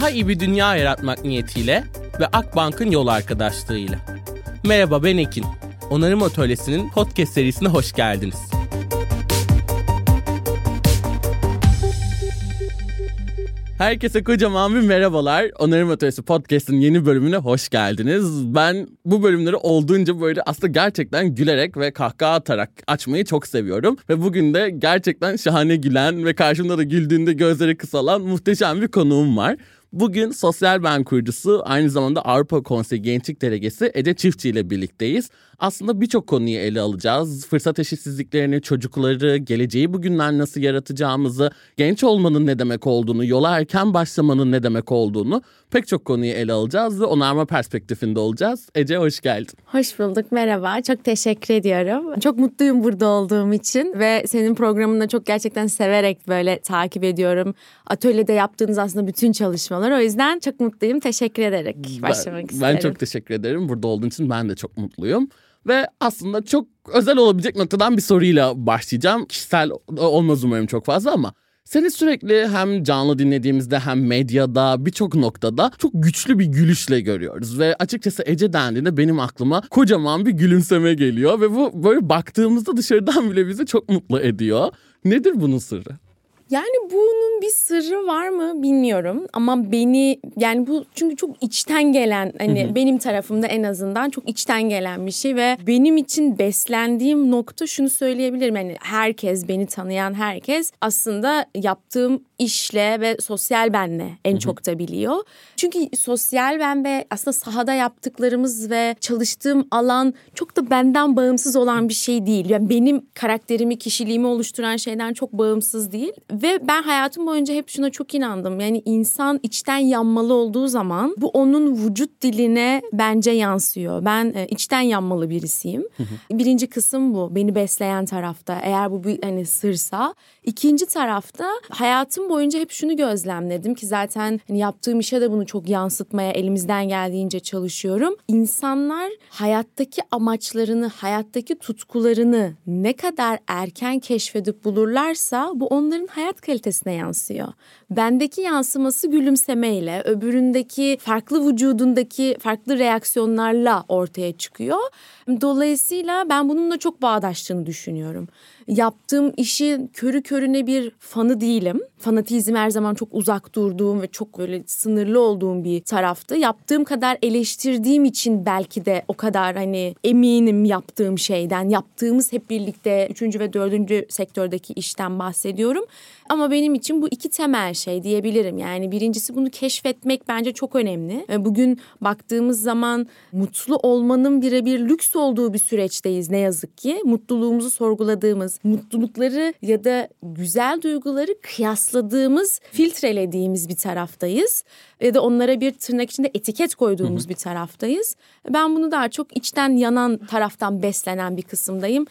Daha iyi bir dünya yaratmak niyetiyle ve Akbank'ın yol arkadaşlığıyla. Merhaba ben Ekin. Onarım Atölyesi'nin podcast serisine hoş geldiniz. Herkese kocaman bir merhabalar. Onarım Atölyesi Podcast'ın yeni bölümüne hoş geldiniz. Ben bu bölümleri olduğunca böyle aslında gerçekten gülerek ve kahkaha atarak açmayı çok seviyorum. Ve bugün de gerçekten şahane gülen ve karşımda da güldüğünde gözleri kısalan muhteşem bir konuğum var. Bugün Sosyal Ben kurucusu aynı zamanda Avrupa Konseyi Gençlik Delegesi Ece Çiftçi ile birlikteyiz. Aslında birçok konuyu ele alacağız. Fırsat eşitsizliklerini, çocukları, geleceği bugünler nasıl yaratacağımızı, genç olmanın ne demek olduğunu, yola erken başlamanın ne demek olduğunu pek çok konuyu ele alacağız ve onarma perspektifinde olacağız. Ece hoş geldin. Hoş bulduk, merhaba. Çok teşekkür ediyorum. Çok mutluyum burada olduğum için ve senin programını çok gerçekten severek böyle takip ediyorum. Atölyede yaptığınız aslında bütün çalışmalar. O yüzden çok mutluyum. Teşekkür ederek başlamak ben, isterim. Ben çok teşekkür ederim. Burada olduğun için ben de çok mutluyum. Ve aslında çok özel olabilecek noktadan bir soruyla başlayacağım. Kişisel olmaz umarım çok fazla ama seni sürekli hem canlı dinlediğimizde hem medyada birçok noktada çok güçlü bir gülüşle görüyoruz. Ve açıkçası Ece dendiğinde benim aklıma kocaman bir gülümseme geliyor. Ve bu böyle baktığımızda dışarıdan bile bizi çok mutlu ediyor. Nedir bunun sırrı? Yani bunun bir sırrı var mı bilmiyorum ama beni yani bu çünkü çok içten gelen hani hı hı. benim tarafımda en azından çok içten gelen bir şey ve benim için beslendiğim nokta şunu söyleyebilirim yani herkes beni tanıyan herkes aslında yaptığım işle ve sosyal benle en hı hı. çok da biliyor. Çünkü sosyal ben ve aslında sahada yaptıklarımız ve çalıştığım alan çok da benden bağımsız olan bir şey değil. Yani benim karakterimi, kişiliğimi oluşturan şeyden çok bağımsız değil ve ben hayatım boyunca hep şuna çok inandım. Yani insan içten yanmalı olduğu zaman bu onun vücut diline bence yansıyor. Ben e, içten yanmalı birisiyim. Birinci kısım bu. Beni besleyen tarafta. Eğer bu bir hani sırsa. İkinci tarafta hayatım boyunca hep şunu gözlemledim ki zaten hani yaptığım işe de bunu çok yansıtmaya elimizden geldiğince çalışıyorum. İnsanlar hayattaki amaçlarını, hayattaki tutkularını ne kadar erken keşfedip bulurlarsa bu onların hayat hayat kalitesine yansıyor. Bendeki yansıması gülümsemeyle, öbüründeki farklı vücudundaki farklı reaksiyonlarla ortaya çıkıyor. Dolayısıyla ben bununla çok bağdaştığını düşünüyorum. Yaptığım işi körü körüne bir fanı değilim. Fanatizm her zaman çok uzak durduğum ve çok böyle sınırlı olduğum bir taraftı. Yaptığım kadar eleştirdiğim için belki de o kadar hani eminim yaptığım şeyden. Yaptığımız hep birlikte üçüncü ve dördüncü sektördeki işten bahsediyorum. Ama benim için bu iki temel şey diyebilirim. Yani birincisi bunu keşfetmek bence çok önemli. Bugün baktığımız zaman mutlu olmanın birebir lüks olduğu bir süreçteyiz ne yazık ki. Mutluluğumuzu sorguladığımız, mutlulukları ya da güzel duyguları kıyasladığımız, filtrelediğimiz bir taraftayız. Ya da onlara bir tırnak içinde etiket koyduğumuz hı hı. bir taraftayız. Ben bunu daha çok içten yanan taraftan beslenen bir kısımdayım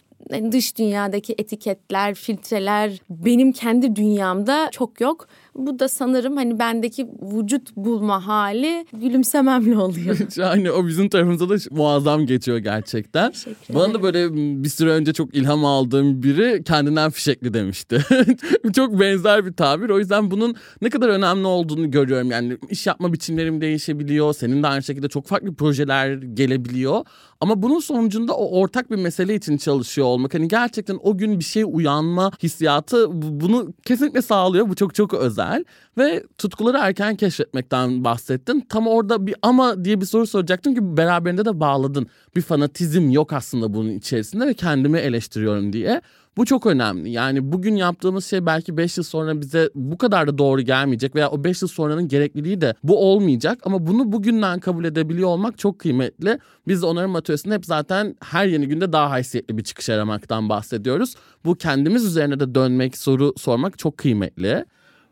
dış dünyadaki etiketler, filtreler benim kendi dünyamda çok yok. Bu da sanırım hani bendeki vücut bulma hali gülümsememle oluyor. Şahane o bizim tarafımızda da muazzam geçiyor gerçekten. Bana da böyle bir süre önce çok ilham aldığım biri kendinden fişekli demişti. çok benzer bir tabir. O yüzden bunun ne kadar önemli olduğunu görüyorum. Yani iş yapma biçimlerim değişebiliyor. Senin de aynı şekilde çok farklı projeler gelebiliyor. Ama bunun sonucunda o ortak bir mesele için çalışıyor olmak. Hani gerçekten o gün bir şey uyanma hissiyatı bunu kesinlikle sağlıyor. Bu çok çok özel. Ve tutkuları erken keşfetmekten bahsettin. Tam orada bir ama diye bir soru soracaktım ki beraberinde de bağladın. Bir fanatizm yok aslında bunun içerisinde ve kendimi eleştiriyorum diye. Bu çok önemli. Yani bugün yaptığımız şey belki 5 yıl sonra bize bu kadar da doğru gelmeyecek veya o 5 yıl sonranın gerekliliği de bu olmayacak ama bunu bugünden kabul edebiliyor olmak çok kıymetli. Biz de onarım atölyesinde hep zaten her yeni günde daha haysiyetli bir çıkış aramaktan bahsediyoruz. Bu kendimiz üzerine de dönmek, soru sormak çok kıymetli.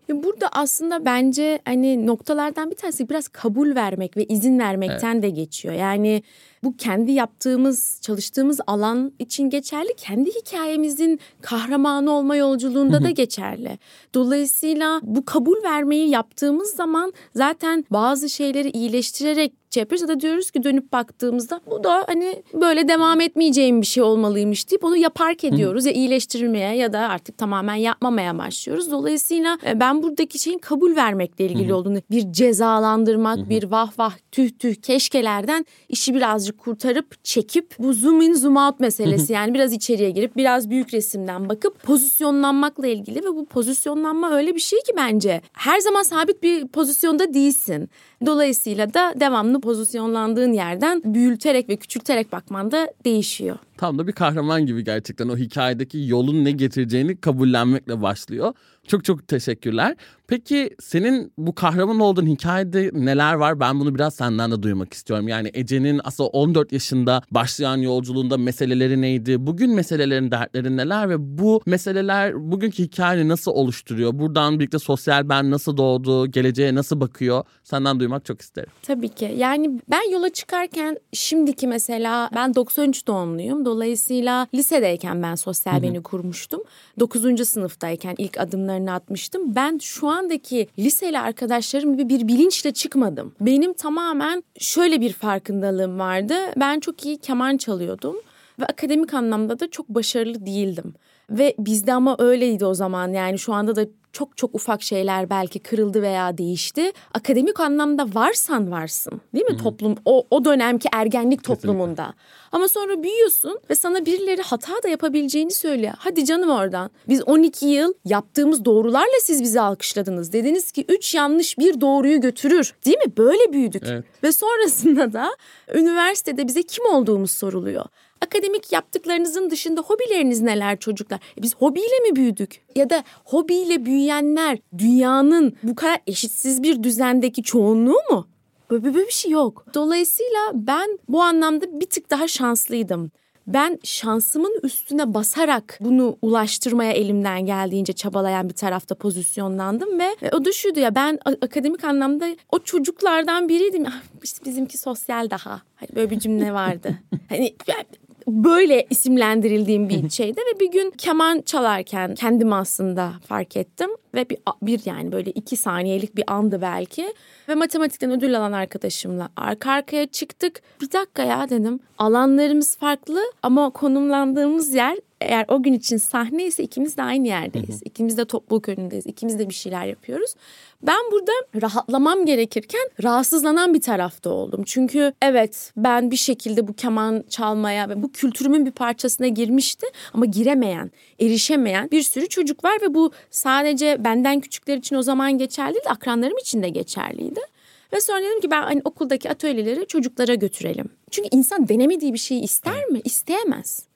Burada aslında bence hani noktalardan bir tanesi biraz kabul vermek ve izin vermekten evet. de geçiyor. Yani bu kendi yaptığımız, çalıştığımız alan için geçerli. Kendi hikayemizin kahramanı olma yolculuğunda da geçerli. Dolayısıyla bu kabul vermeyi yaptığımız zaman zaten bazı şeyleri iyileştirerek şey yapıyoruz ya da diyoruz ki dönüp baktığımızda bu da hani böyle devam etmeyeceğim bir şey olmalıymış deyip onu yapark ediyoruz ya iyileştirilmeye ya da artık tamamen yapmamaya başlıyoruz. Dolayısıyla e, ben buradaki şeyin kabul vermekle ilgili olduğunu bir cezalandırmak, bir vah vah tüh tüh keşkelerden işi birazcık kurtarıp çekip bu zoom in zoom out meselesi yani biraz içeriye girip biraz büyük resimden bakıp pozisyonlanmakla ilgili ve bu pozisyonlanma öyle bir şey ki bence her zaman sabit bir pozisyonda değilsin. Dolayısıyla da devamlı pozisyonlandığın yerden büyülterek ve küçülterek bakman da değişiyor. Tam da bir kahraman gibi gerçekten o hikayedeki yolun ne getireceğini kabullenmekle başlıyor. Çok çok teşekkürler. Peki senin bu kahraman olduğun hikayede neler var? Ben bunu biraz senden de duymak istiyorum. Yani Ece'nin aslında 14 yaşında başlayan yolculuğunda meseleleri neydi? Bugün meselelerin dertleri neler ve bu meseleler bugünkü hikayeni nasıl oluşturuyor? Buradan birlikte sosyal ben nasıl doğdu? Geleceğe nasıl bakıyor? Senden duymak çok isterim. Tabii ki. Yani ben yola çıkarken şimdiki mesela ben 93 doğumluyum. Dolayısıyla lisedeyken ben sosyal beni kurmuştum. 9. sınıftayken ilk adımlarını atmıştım. Ben şu andaki liseli arkadaşlarım gibi bir bilinçle çıkmadım. Benim tamamen şöyle bir farkındalığım vardı. Ben çok iyi keman çalıyordum ve akademik anlamda da çok başarılı değildim. Ve bizde ama öyleydi o zaman yani şu anda da çok çok ufak şeyler belki kırıldı veya değişti. Akademik anlamda varsan varsın değil mi Hı-hı. toplum o, o dönemki ergenlik toplumunda. Kesinlikle. Ama sonra büyüyorsun ve sana birileri hata da yapabileceğini söylüyor. Hadi canım oradan. Biz 12 yıl yaptığımız doğrularla siz bizi alkışladınız. Dediniz ki 3 yanlış bir doğruyu götürür. Değil mi? Böyle büyüdük. Evet. Ve sonrasında da üniversitede bize kim olduğumuz soruluyor. Akademik yaptıklarınızın dışında hobileriniz neler çocuklar? E biz hobiyle mi büyüdük? Ya da hobiyle büyüyenler dünyanın bu kadar eşitsiz bir düzendeki çoğunluğu mu? Böyle, bir şey yok. Dolayısıyla ben bu anlamda bir tık daha şanslıydım ben şansımın üstüne basarak bunu ulaştırmaya elimden geldiğince çabalayan bir tarafta pozisyonlandım ve o da şuydu ya ben akademik anlamda o çocuklardan biriydim. Ah, işte bizimki sosyal daha. Hani böyle bir cümle vardı. hani böyle isimlendirildiğim bir şeyde ve bir gün keman çalarken kendimi aslında fark ettim ve bir, bir yani böyle iki saniyelik bir andı belki ve matematikten ödül alan arkadaşımla arka arkaya çıktık. Bir dakika ya dedim alanlarımız farklı ama konumlandığımız yer eğer o gün için sahne ise ikimiz de aynı yerdeyiz. Hı hı. İkimiz de topluluk önündeyiz. İkimiz de bir şeyler yapıyoruz. Ben burada rahatlamam gerekirken rahatsızlanan bir tarafta oldum. Çünkü evet ben bir şekilde bu keman çalmaya ve bu kültürümün bir parçasına girmişti ama giremeyen, erişemeyen bir sürü çocuk var ve bu sadece benden küçükler için o zaman geçerli değil, akranlarım için de geçerliydi. Ve sonra dedim ki ben hani okuldaki atölyeleri çocuklara götürelim. Çünkü insan denemediği bir şeyi ister mi? İsteyemez.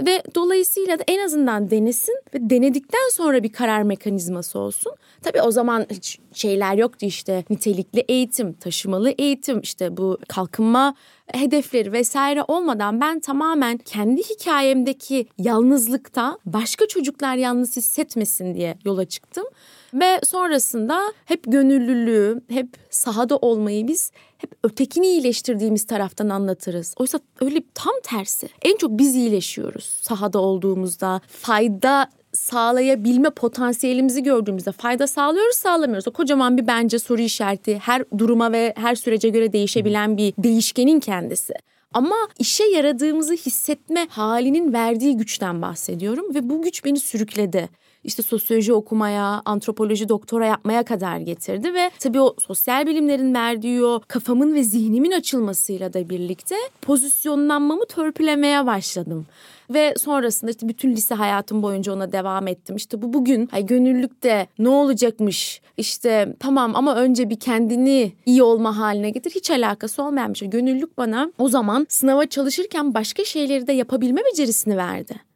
Ve dolayısıyla da en azından denesin ve denedikten sonra bir karar mekanizması olsun. Tabii o zaman hiç şeyler yoktu işte nitelikli eğitim, taşımalı eğitim, işte bu kalkınma hedefleri vesaire olmadan ben tamamen kendi hikayemdeki yalnızlıkta başka çocuklar yalnız hissetmesin diye yola çıktım. Ve sonrasında hep gönüllülüğü, hep sahada olmayı biz hep ötekini iyileştirdiğimiz taraftan anlatırız. Oysa öyle tam tersi. En çok biz iyileşiyoruz sahada olduğumuzda. Fayda sağlayabilme potansiyelimizi gördüğümüzde fayda sağlıyoruz sağlamıyoruz. O kocaman bir bence soru işareti her duruma ve her sürece göre değişebilen bir değişkenin kendisi. Ama işe yaradığımızı hissetme halinin verdiği güçten bahsediyorum ve bu güç beni sürükledi işte sosyoloji okumaya, antropoloji doktora yapmaya kadar getirdi ve tabii o sosyal bilimlerin verdiği o kafamın ve zihnimin açılmasıyla da birlikte pozisyonlanmamı törpülemeye başladım. Ve sonrasında işte bütün lise hayatım boyunca ona devam ettim. İşte bu bugün ay gönüllülükte ne olacakmış işte tamam ama önce bir kendini iyi olma haline getir. Hiç alakası olmayan bir şey. Gönüllülük bana o zaman sınava çalışırken başka şeyleri de yapabilme becerisini verdi.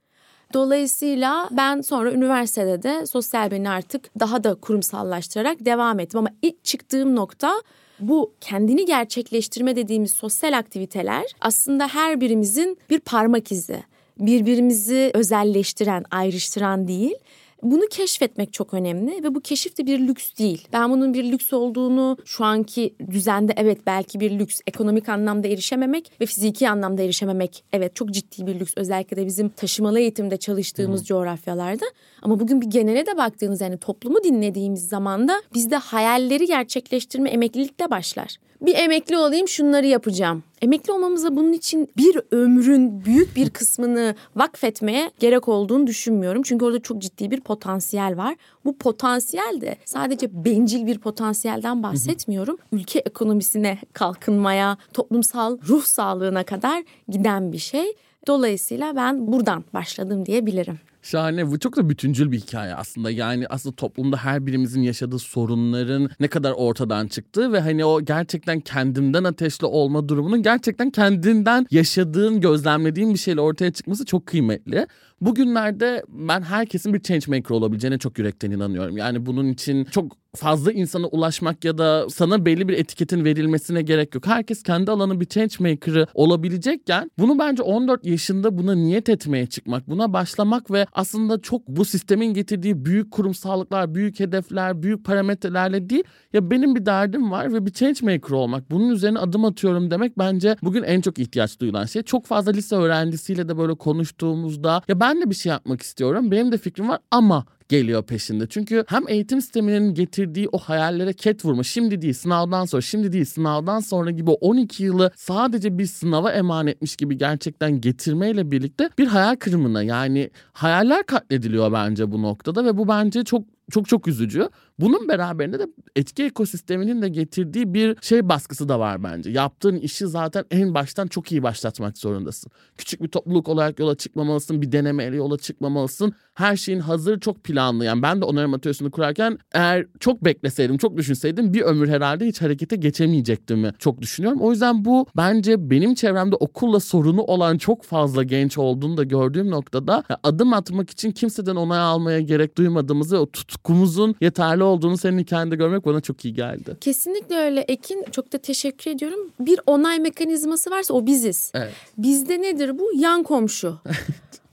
Dolayısıyla ben sonra üniversitede de sosyal beni artık daha da kurumsallaştırarak devam ettim. Ama ilk çıktığım nokta bu kendini gerçekleştirme dediğimiz sosyal aktiviteler aslında her birimizin bir parmak izi. Birbirimizi özelleştiren, ayrıştıran değil bunu keşfetmek çok önemli ve bu keşif de bir lüks değil. Ben bunun bir lüks olduğunu şu anki düzende evet belki bir lüks. Ekonomik anlamda erişememek ve fiziki anlamda erişememek evet çok ciddi bir lüks. Özellikle de bizim taşımalı eğitimde çalıştığımız hmm. coğrafyalarda. Ama bugün bir genele de baktığınız yani toplumu dinlediğimiz zaman da bizde hayalleri gerçekleştirme emeklilikle başlar. Bir emekli olayım şunları yapacağım. Emekli olmamıza bunun için bir ömrün büyük bir kısmını vakfetmeye gerek olduğunu düşünmüyorum. Çünkü orada çok ciddi bir potansiyel var. Bu potansiyel de sadece bencil bir potansiyelden bahsetmiyorum. Ülke ekonomisine kalkınmaya, toplumsal ruh sağlığına kadar giden bir şey. Dolayısıyla ben buradan başladım diyebilirim. Şahane. Bu çok da bütüncül bir hikaye aslında. Yani aslında toplumda her birimizin yaşadığı sorunların ne kadar ortadan çıktığı ve hani o gerçekten kendinden ateşli olma durumunun gerçekten kendinden yaşadığın, gözlemlediğin bir şeyle ortaya çıkması çok kıymetli. Bugünlerde ben herkesin bir change maker olabileceğine çok yürekten inanıyorum. Yani bunun için çok fazla insana ulaşmak ya da sana belli bir etiketin verilmesine gerek yok. Herkes kendi alanı bir change maker'ı olabilecekken bunu bence 14 yaşında buna niyet etmeye çıkmak, buna başlamak ve aslında çok bu sistemin getirdiği büyük kurumsallıklar, büyük hedefler, büyük parametrelerle değil ya benim bir derdim var ve bir change maker olmak. Bunun üzerine adım atıyorum demek bence bugün en çok ihtiyaç duyulan şey. Çok fazla lise öğrencisiyle de böyle konuştuğumuzda ya ben de bir şey yapmak istiyorum. Benim de fikrim var ama geliyor peşinde. Çünkü hem eğitim sisteminin getirdiği o hayallere ket vurma şimdi değil sınavdan sonra şimdi değil sınavdan sonra gibi 12 yılı sadece bir sınava emanetmiş gibi gerçekten getirmeyle birlikte bir hayal kırımına yani hayaller katlediliyor bence bu noktada ve bu bence çok çok çok üzücü. Bunun beraberinde de etki ekosisteminin de getirdiği bir şey baskısı da var bence. Yaptığın işi zaten en baştan çok iyi başlatmak zorundasın. Küçük bir topluluk olarak yola çıkmamalısın, bir denemeyle yola çıkmamalısın. Her şeyin hazır çok planlı. Yani ben de onarım atölyesini kurarken eğer çok bekleseydim, çok düşünseydim bir ömür herhalde hiç harekete geçemeyecektim çok düşünüyorum. O yüzden bu bence benim çevremde okulla sorunu olan çok fazla genç olduğunu da gördüğüm noktada adım atmak için kimseden onay almaya gerek duymadığımızı ve o tutkumuzun yeterli olduğunu senin hikayende görmek bana çok iyi geldi. Kesinlikle öyle Ekin. Çok da teşekkür ediyorum. Bir onay mekanizması varsa o biziz. Evet. Bizde nedir bu? Yan komşu.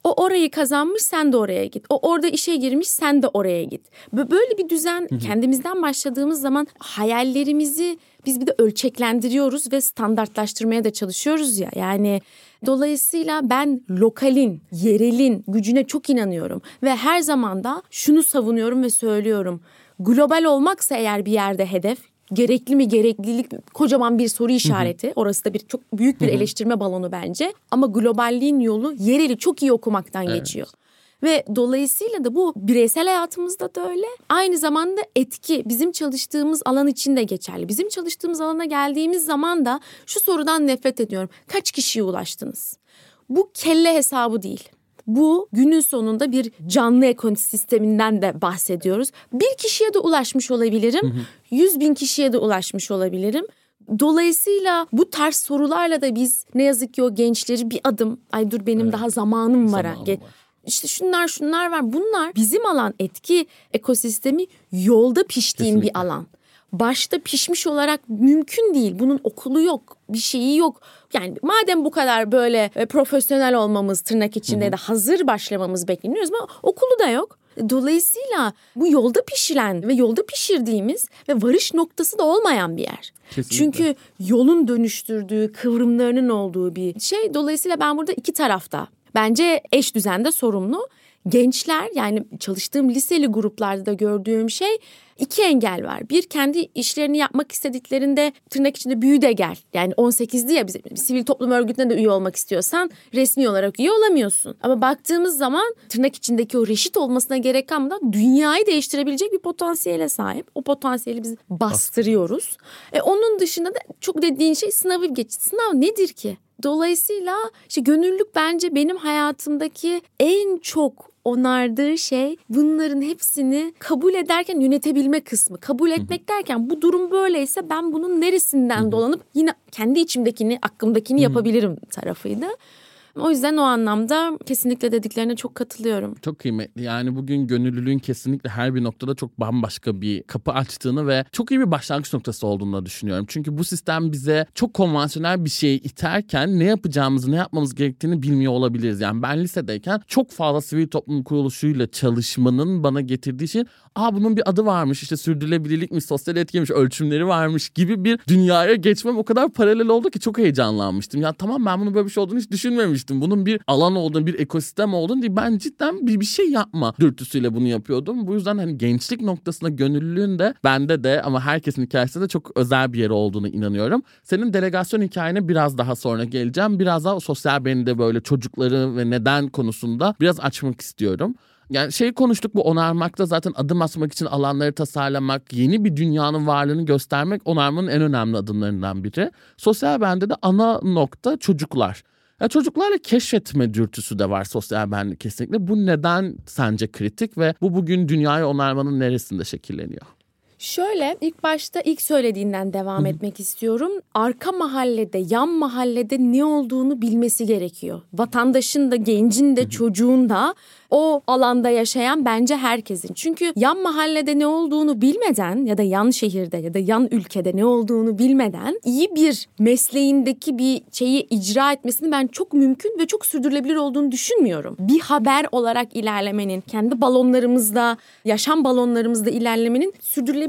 O orayı kazanmış sen de oraya git. O orada işe girmiş sen de oraya git. Böyle bir düzen kendimizden başladığımız zaman hayallerimizi biz bir de ölçeklendiriyoruz ve standartlaştırmaya da çalışıyoruz ya. Yani dolayısıyla ben lokalin, yerelin gücüne çok inanıyorum ve her zaman da şunu savunuyorum ve söylüyorum. Global olmaksa eğer bir yerde hedef gerekli mi gereklilik kocaman bir soru işareti. Orası da bir çok büyük bir eleştirme balonu bence. Ama globalliğin yolu yereli çok iyi okumaktan evet. geçiyor. Ve dolayısıyla da bu bireysel hayatımızda da öyle. Aynı zamanda etki bizim çalıştığımız alan için de geçerli. Bizim çalıştığımız alana geldiğimiz zaman da şu sorudan nefret ediyorum. Kaç kişiye ulaştınız? Bu kelle hesabı değil. Bu günün sonunda bir canlı ekosisteminden de bahsediyoruz. Bir kişiye de ulaşmış olabilirim. Yüz bin kişiye de ulaşmış olabilirim. Dolayısıyla bu tarz sorularla da biz ne yazık ki o gençleri bir adım ay dur benim evet. daha zamanım var. Zamanım var. İşte şunlar şunlar var. Bunlar bizim alan etki ekosistemi yolda piştiğin Kesinlikle. bir alan başta pişmiş olarak mümkün değil. Bunun okulu yok, bir şeyi yok. Yani madem bu kadar böyle e, profesyonel olmamız tırnak içinde de hazır başlamamız bekleniyoruz ama okulu da yok. Dolayısıyla bu yolda pişiren ve yolda pişirdiğimiz ve varış noktası da olmayan bir yer. Kesinlikle. Çünkü yolun dönüştürdüğü, kıvrımlarının olduğu bir şey. Dolayısıyla ben burada iki tarafta bence eş düzende sorumlu gençler yani çalıştığım liseli gruplarda da gördüğüm şey iki engel var. Bir kendi işlerini yapmak istediklerinde tırnak içinde büyü de gel. Yani 18'di ya bizim sivil toplum örgütüne de üye olmak istiyorsan resmi olarak üye olamıyorsun. Ama baktığımız zaman tırnak içindeki o reşit olmasına gerek kalmadan dünyayı değiştirebilecek bir potansiyele sahip. O potansiyeli biz bastırıyoruz. E, onun dışında da çok dediğin şey sınavı geç. Sınav nedir ki? Dolayısıyla işte gönüllülük bence benim hayatımdaki en çok onardığı şey bunların hepsini kabul ederken yönetebilme kısmı. Kabul etmek derken bu durum böyleyse ben bunun neresinden dolanıp yine kendi içimdekini, aklımdakini yapabilirim tarafıydı. O yüzden o anlamda kesinlikle dediklerine çok katılıyorum. Çok kıymetli. Yani bugün gönüllülüğün kesinlikle her bir noktada çok bambaşka bir kapı açtığını ve çok iyi bir başlangıç noktası olduğunu düşünüyorum. Çünkü bu sistem bize çok konvansiyonel bir şeyi iterken ne yapacağımızı, ne yapmamız gerektiğini bilmiyor olabiliriz. Yani ben lisedeyken çok fazla sivil toplum kuruluşuyla çalışmanın bana getirdiği şey aa bunun bir adı varmış işte sürdürülebilirlikmiş, sosyal etkimiş, ölçümleri varmış gibi bir dünyaya geçmem o kadar paralel oldu ki çok heyecanlanmıştım. Ya tamam ben bunu böyle bir şey olduğunu hiç düşünmemiştim demiştim. Bunun bir alan olduğunu, bir ekosistem olduğunu değil. Ben cidden bir, bir şey yapma dürtüsüyle bunu yapıyordum. Bu yüzden hani gençlik noktasında gönüllülüğün de bende de ama herkesin hikayesinde de çok özel bir yeri olduğunu inanıyorum. Senin delegasyon hikayene biraz daha sonra geleceğim. Biraz daha sosyal beni de böyle çocukları ve neden konusunda biraz açmak istiyorum. Yani şey konuştuk bu onarmakta zaten adım atmak için alanları tasarlamak, yeni bir dünyanın varlığını göstermek onarmanın en önemli adımlarından biri. Sosyal bende de ana nokta çocuklar. Ya çocuklarla keşfetme dürtüsü de var sosyal benlik kesinlikle. Bu neden sence kritik ve bu bugün dünyayı onarmanın neresinde şekilleniyor? Şöyle ilk başta ilk söylediğinden devam etmek istiyorum. Arka mahallede, yan mahallede ne olduğunu bilmesi gerekiyor. Vatandaşın da, gencin de, çocuğun da o alanda yaşayan bence herkesin. Çünkü yan mahallede ne olduğunu bilmeden ya da yan şehirde ya da yan ülkede ne olduğunu bilmeden iyi bir mesleğindeki bir şeyi icra etmesini ben çok mümkün ve çok sürdürülebilir olduğunu düşünmüyorum. Bir haber olarak ilerlemenin, kendi balonlarımızda, yaşam balonlarımızda ilerlemenin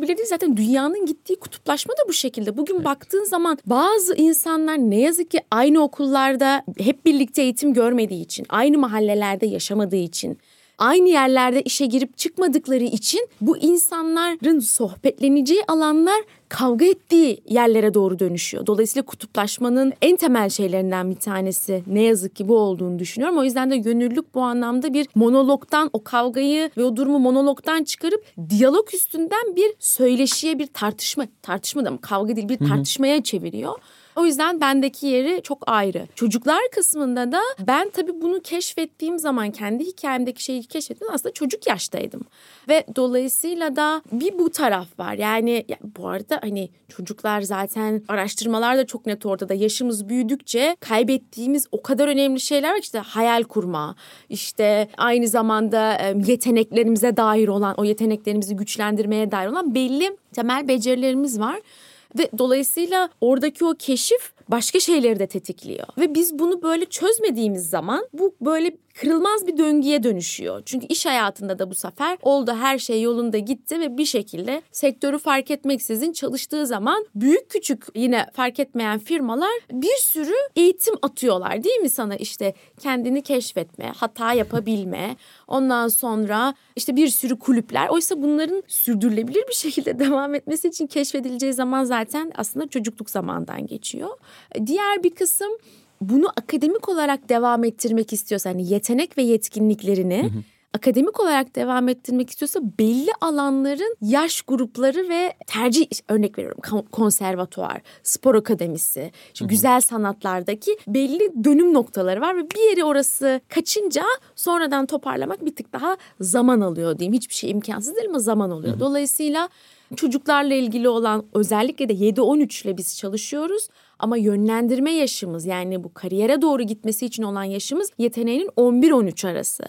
sürdürülebilirliği zaten dünyanın gittiği kutuplaşma da bu şekilde. Bugün baktığın zaman bazı insanlar ne yazık ki aynı okullarda hep birlikte eğitim görmediği için, aynı mahallelerde yaşamadığı için aynı yerlerde işe girip çıkmadıkları için bu insanların sohbetleneceği alanlar kavga ettiği yerlere doğru dönüşüyor. Dolayısıyla kutuplaşmanın en temel şeylerinden bir tanesi ne yazık ki bu olduğunu düşünüyorum. O yüzden de gönüllülük bu anlamda bir monologdan o kavgayı ve o durumu monologdan çıkarıp diyalog üstünden bir söyleşiye bir tartışma tartışma da mı kavga değil bir tartışmaya çeviriyor. O yüzden bendeki yeri çok ayrı. Çocuklar kısmında da ben tabii bunu keşfettiğim zaman kendi hikayemdeki şeyi keşfettim aslında çocuk yaştaydım. Ve dolayısıyla da bir bu taraf var. Yani ya, bu arada hani çocuklar zaten araştırmalar da çok net ortada. Yaşımız büyüdükçe kaybettiğimiz o kadar önemli şeyler var işte hayal kurma, işte aynı zamanda yeteneklerimize dair olan, o yeteneklerimizi güçlendirmeye dair olan belli temel becerilerimiz var. Ve dolayısıyla oradaki o keşif başka şeyleri de tetikliyor. Ve biz bunu böyle çözmediğimiz zaman bu böyle kırılmaz bir döngüye dönüşüyor. Çünkü iş hayatında da bu sefer oldu her şey yolunda gitti ve bir şekilde sektörü fark etmeksizin çalıştığı zaman büyük küçük yine fark etmeyen firmalar bir sürü eğitim atıyorlar değil mi sana işte kendini keşfetme, hata yapabilme, ondan sonra işte bir sürü kulüpler. Oysa bunların sürdürülebilir bir şekilde devam etmesi için keşfedileceği zaman zaten aslında çocukluk zamandan geçiyor. Diğer bir kısım bunu akademik olarak devam ettirmek istiyorsa hani yetenek ve yetkinliklerini hı hı. akademik olarak devam ettirmek istiyorsa belli alanların yaş grupları ve tercih örnek veriyorum konservatuvar, spor akademisi, hı hı. güzel sanatlardaki belli dönüm noktaları var ve bir yeri orası kaçınca sonradan toparlamak bir tık daha zaman alıyor diyeyim. Hiçbir şey imkansız değil ama zaman oluyor. Hı hı. Dolayısıyla çocuklarla ilgili olan özellikle de 7-13 ile biz çalışıyoruz. Ama yönlendirme yaşımız yani bu kariyere doğru gitmesi için olan yaşımız yeteneğinin 11-13 arası.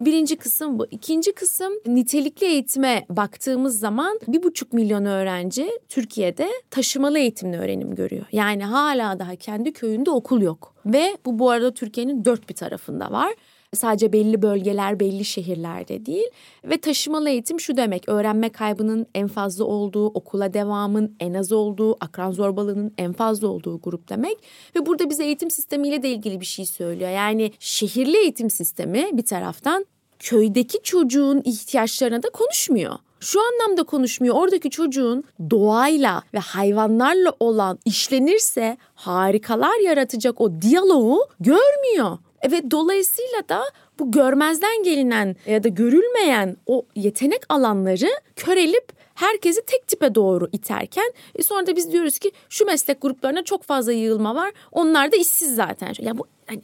Birinci kısım bu. İkinci kısım nitelikli eğitime baktığımız zaman bir buçuk milyon öğrenci Türkiye'de taşımalı eğitimle öğrenim görüyor. Yani hala daha kendi köyünde okul yok. Ve bu bu arada Türkiye'nin dört bir tarafında var. Sadece belli bölgeler, belli şehirlerde değil. Ve taşımalı eğitim şu demek. Öğrenme kaybının en fazla olduğu, okula devamın en az olduğu, akran zorbalığının en fazla olduğu grup demek. Ve burada bize eğitim sistemiyle de ilgili bir şey söylüyor. Yani şehirli eğitim sistemi bir taraftan köydeki çocuğun ihtiyaçlarına da konuşmuyor şu anlamda konuşmuyor. Oradaki çocuğun doğayla ve hayvanlarla olan işlenirse harikalar yaratacak o diyaloğu görmüyor. Evet dolayısıyla da bu görmezden gelinen ya da görülmeyen o yetenek alanları körelip herkesi tek tipe doğru iterken e sonra da biz diyoruz ki şu meslek gruplarına çok fazla yığılma var. Onlar da işsiz zaten. Ya bu hani